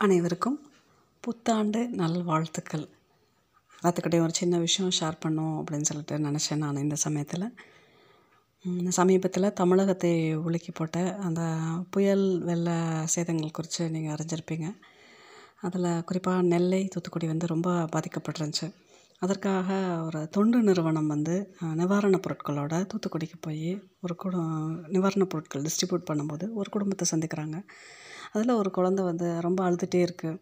அனைவருக்கும் புத்தாண்டு நல்வாழ்த்துக்கள் எல்லாத்துக்கிட்டையும் ஒரு சின்ன விஷயம் ஷேர் பண்ணோம் அப்படின்னு சொல்லிட்டு நினச்சேன் நான் இந்த சமயத்தில். சமீபத்தில் தமிழகத்தை உலுக்கி போட்ட அந்த புயல் வெள்ள சேதங்கள் குறித்து நீங்கள் அறிஞ்சிருப்பீங்க. அதில் குறிப்பாக நெல்லை தூத்துக்குடி வந்து ரொம்ப பாதிக்கப்பட்டிருந்துச்சு. அதற்காக ஒரு தொண்டு நிறுவனம் வந்து நிவாரணப் பொருட்களோட தூத்துக்குடிக்கு போய் ஒரு குடும் நிவாரணப் பொருட்கள் டிஸ்ட்ரிபியூட் பண்ணும்போது ஒரு குடும்பத்தை சந்திக்கிறாங்க. அதில் ஒரு குழந்த வந்து ரொம்ப அழுதுகிட்டே இருக்குது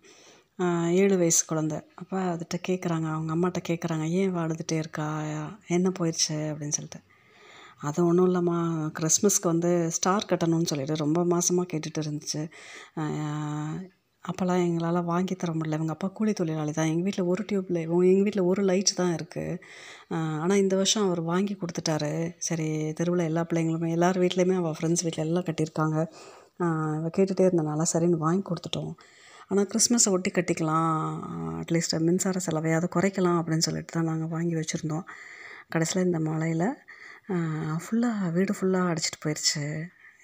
ஏழு வயசு குழந்த. அப்போ அதுகிட்ட கேட்குறாங்க. அவங்க அம்மாட்ட கேட்குறாங்க. ஏன் இவள் அழுதுகிட்டே இருக்கா? என்ன போயிடுச்சு? அப்படின்னு சொல்லிட்டு. அது ஒன்றும் இல்லைம்மா. கிறிஸ்மஸ்க்கு வந்து ஸ்டார் கட்டணும்னு சொல்லிட்டு ரொம்ப மாதமாக கேட்டுகிட்டு இருந்துச்சு. அப்போல்லாம் எங்களால் வாங்கி தர முடியல. இவங்க அப்பா கூலி தொழிலாளி தான். எங்கள் வீட்டில் ஒரு டியூப் எங்கள் வீட்டில் ஒரு லைட் தான் இருக்குது ஆனால் இந்த வருஷம் அவர் வாங்கி கொடுத்துட்டாரு. சரி தெருவில் எல்லா பிள்ளைங்களுமே எல்லார் வீட்லேயுமே அவள் ஃப்ரெண்ட்ஸ் வீட்டில் எல்லாம் கட்டியிருக்காங்க. அவள் கேட்டுகிட்டே இருந்தனால சரின்னு வாங்கி கொடுத்துட்டோம். ஆனால் கிறிஸ்மஸை ஒட்டி கட்டிக்கலாம். அட்லீஸ்ட் மின்சார செலவையாவது குறைக்கலாம் அப்படின்னு சொல்லிட்டு தான் நாங்கள் வாங்கி வச்சுருந்தோம். கடைசியில் இந்த மழையில் ஃபுல்லாக வீடு ஃபுல்லாக அடிச்சிட்டு போயிடுச்சு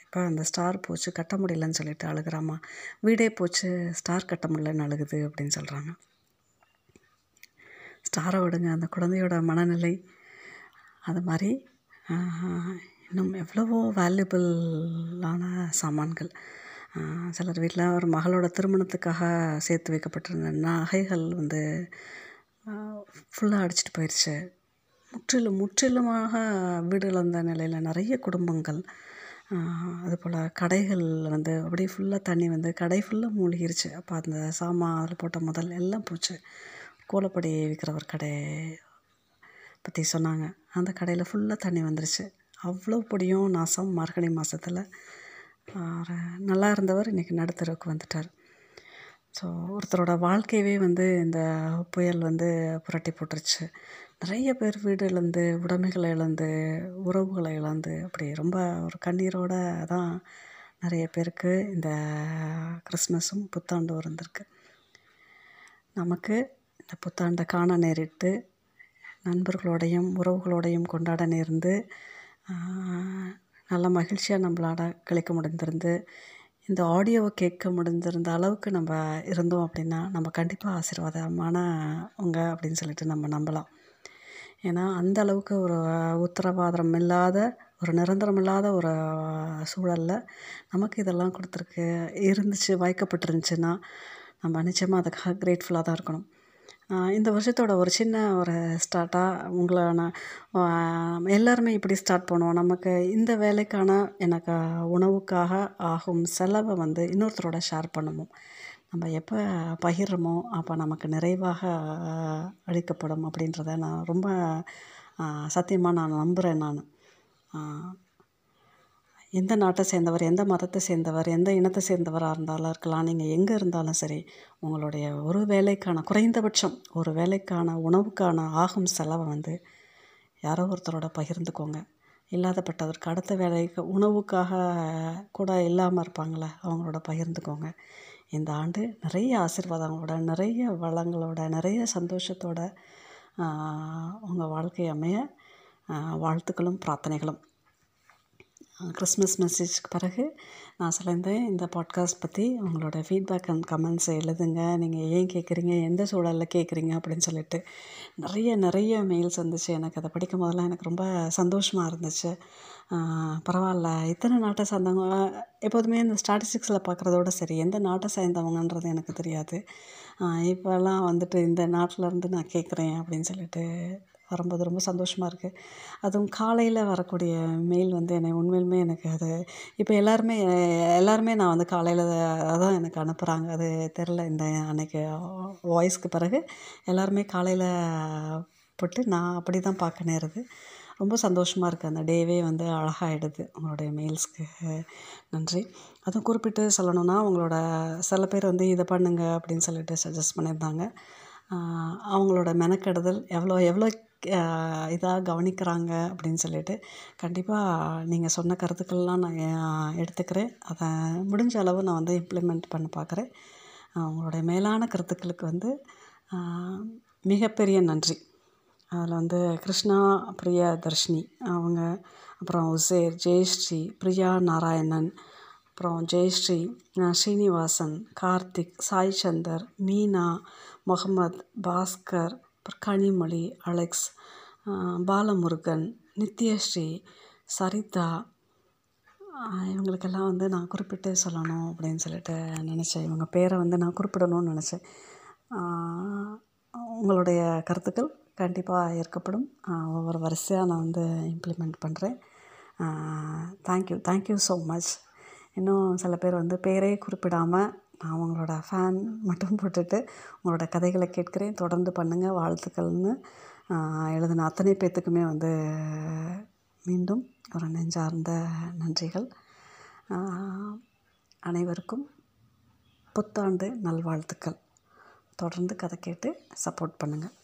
இப்போ அந்த ஸ்டார் போச்சு கட்ட முடியலன்னு சொல்லிட்டு அழுகிறாம்மா வீடே போச்சு ஸ்டார் கட்ட முடியலன்னு அழுகுது அப்படின்னு சொல்கிறாங்க ஸ்டாரை விடுங்க அந்த குழந்தையோட மனநிலை. அது மாதிரி இன்னும் எவ்வளவோ வேல்யூபிளான சாமான்கள். சிலர் வீட்டில் ஒரு மகளோட திருமணத்துக்காக சேர்த்து வைக்கப்பட்டிருந்த நகைகள் வந்து ஃபுல்லாக அடிச்சிட்டு போயிடுச்சு முற்றிலும் முற்றிலுமாக வீடு இழந்த நிலையில் நிறைய குடும்பங்கள் அதுபோல் கடைகள் வந்து அப்படியே ஃபுல்லாக தண்ணி வந்து கடை ஃபுல்லாக மூழ்கிருச்சு. அப்போ அந்த சாமான் அதில் போட்ட முதல் எல்லாம் போச்சு. கோலப்படி விற்கிற ஒரு கடை பற்றி சொன்னாங்க. அந்த கடையில் ஃபுல்லாக தண்ணி வந்துருச்சு. அவ்வளோ பிடியும் நாசம் மார்கழி மாதத்தில் நல்லா இருந்தவர் இன்றைக்கி நடுத்தரவுக்கு வந்துட்டார். ஸோ ஒருத்தரோட வாழ்க்கையவே வந்து இந்த புயல் வந்து புரட்டி போட்டுருச்சு. நிறைய பேர் வீடு இழந்து உடைமைகளை இழந்து உறவுகளை இழந்து அப்படி ரொம்ப ஒரு கண்ணீரோட தான் நிறைய பேருக்கு இந்த கிறிஸ்மஸும் புத்தாண்டும் இருந்திருக்கு. நமக்கு இந்த புத்தாண்டை காண நேரிட்டு நண்பர்களோடையும் உறவுகளோடையும் கொண்டாட நேர்ந்து நல்ல மகிழ்ச்சியாக நம்மளாட கழிக்க முடிந்திருந்து இந்த ஆடியோவை கேட்க முடிஞ்சிருந்த அளவுக்கு நம்ம இருந்தோம் அப்படின்னா நம்ம கண்டிப்பாக ஆசீர்வாதமான ஆசீர்வாதமானவங்க அப்படின்னு சொல்லிட்டு நம்ம நம்பலாம். ஏன்னா அந்த அளவுக்கு ஒரு உத்தரவாதம் இல்லாத ஒரு நிரந்தரம் இல்லாத ஒரு சூழலில் நமக்கு இதெல்லாம் கொடுத்துருக்கு இருந்துச்சு வாய்க்கப்பட்டிருந்துச்சுன்னா நம்ம நிச்சயமாக அதுக்காக கிரேட்ஃபுல்லாக தான் இருக்கணும். இந்த வருஷத்தோட ஒரு சின்ன ஒரு ஸ்டார்ட்டாக உங்களை நான் எல்லாருமே இப்படி ஸ்டார்ட் பண்ணுவோம். நமக்கு இந்த வேலைக்கான எனக்கு உணவுக்காக ஆகும் செலவை வந்து இன்னொருத்தரோட ஷேர் பண்ணுவோம் நம்ம எப்போ பகிர்றோமோ அப்போ நமக்கு நிறைவாக அளிக்கப்படும் அப்படின்றத நான் ரொம்ப சத்தியமாக நான் நம்புகிறேன் நான். எந்த நாட்டை சேர்ந்தவர் எந்த மதத்தை சேர்ந்தவர் எந்த இனத்தை சேர்ந்தவராக இருந்தாலும் இருக்கலாம். நீங்கள் எங்கே இருந்தாலும் சரி உங்களுடைய ஒரு வேலைக்கான குறைந்தபட்சம் ஒரு வேலைக்கான உணவுக்கான ஆகும் செலவை வந்து யாரோ ஒருத்தரோட பகிர்ந்துக்கோங்க. இல்லாதப்பட்டவருக்கு அடுத்த வேலைக்கு உணவுக்காக கூட இல்லாமல் இருப்பாங்களே அவங்களோட பகிர்ந்துக்கோங்க. இந்த ஆண்டு நிறைய ஆசீர்வாதங்களோட நிறைய வளங்களோட நிறைய சந்தோஷத்தோட உங்கள் வாழ்க்கை அமைய வாழ்த்துக்களும் பிரார்த்தனைகளும். கிறிஸ்மஸ் மெசேஜ்க்கு பிறகு நான் சொல்லியிருந்தேன் இந்த பாட்காஸ்ட் பற்றி உங்களோட ஃபீட்பேக் அண்ட் கமெண்ட்ஸை எழுதுங்க. நீங்கள் ஏன் கேட்குறீங்க எந்த சூழலில் கேட்குறீங்க அப்படின்னு சொல்லிட்டு நிறைய நிறைய மெயில்ஸ் வந்துச்சு. எனக்கு அதை படிக்கும் போதெல்லாம் எனக்கு ரொம்ப சந்தோஷமாக இருந்துச்சு. பரவாயில்ல. இத்தனை நாட்டை சார்ந்தவங்க எப்போதுமே இந்த ஸ்டாட்டிஸ்டிக்ஸில் பார்க்குறதோட சரி எந்த நாட்டை சேர்ந்தவங்கன்றது எனக்கு தெரியாது. இப்போல்லாம் வந்துட்டு இந்த நாட்டிலருந்து நான் கேட்குறேன் அப்படின்னு சொல்லிட்டு வரும்போது ரொம்ப சந்தோஷமாக இருக்குது அதுவும் காலையில் வரக்கூடிய மெயில் வந்து என்னை உண்மையிலுமே எனக்கு அது இப்போ எல்லாருமே எல்லாருமே நான் வந்து காலையில் தான் எனக்கு அனுப்புகிறாங்க அது தெரில இந்த அன்னைக்கு வாய்ஸ்க்கு பிறகு எல்லாருமே காலையில் போட்டு நான் அப்படி தான் பார்க்க நேருது. ரொம்ப சந்தோஷமாக இருக்குது அந்த டேவே வந்து அழகாகிடுது உங்களுடைய மெயில்ஸ்க்கு நன்றி. அதுவும் குறிப்பிட்டு சொல்லணுன்னா உங்களோட சில பேர் வந்து இதை பண்ணுங்க அப்படின்னு சொல்லிட்டு சஜஸ்ட் பண்ணியிருந்தாங்க. அவங்களோட மெனக்கெடுதல் எவ்வளோ எவ்வளோ இதாக கவனிக்கிறாங்க அப்படின்னு சொல்லிட்டு கண்டிப்பாக நீங்கள் சொன்ன கருத்துக்கள்லாம் நான் எடுத்துக்கிறேன். அதை முடிஞ்ச அளவு நான் வந்து இம்ப்ளிமெண்ட் பண்ண பார்க்குறேன் உங்களுடைய மேலான கருத்துக்களுக்கு வந்து மிகப்பெரிய நன்றி. அதில் வந்து கிருஷ்ணா பிரியா தர்ஷினி அவங்க அப்புறம் உசேர் ஜெயஸ்ரீ பிரியா நாராயணன் அப்புறம் ஜெயஸ்ரீ ஸ்ரீனிவாசன் கார்த்திக் சாய் சந்தர் மீனா முகமது பாஸ்கர் அப்புறம் கனிமொழி அலெக்ஸ் பாலமுருகன் நித்யஸ்ரீ சரிதா. இவங்களுக்கெல்லாம் வந்து நான் குறிப்பிட்டு சொல்லணும் அப்படின்னு சொல்லிட்டு நினச்சேன். இவங்க பேரை வந்து நான் குறிப்பிடணும்னு நினச்சேன். உங்களுடைய கருத்துக்கள் கண்டிப்பாக ஏற்கப்படும். ஒவ்வொரு வரிசையாக நான் வந்து இம்ப்ளிமெண்ட் பண்ணுறேன் தேங்க்யூ தேங்க்யூ ஸோ மச் இன்னும் சில பேர் வந்து பேரே குறிப்பிடாமல் நான் உங்களோட ஃபேன் மட்டும் போட்டுட்டு உங்களோட கதைகளை கேட்கிறேன். தொடர்ந்து பண்ணுங்கள் வாழ்த்துக்கள்னு எழுதின அத்தனை பேர்த்துக்குமே வந்து மீண்டும் ஒரு நெஞ்சார்ந்த நன்றிகள். அனைவருக்கும் புத்தாண்டு நல்வாழ்த்துக்கள். தொடர்ந்து கதை கேட்டு சப்போர்ட் பண்ணுங்கள்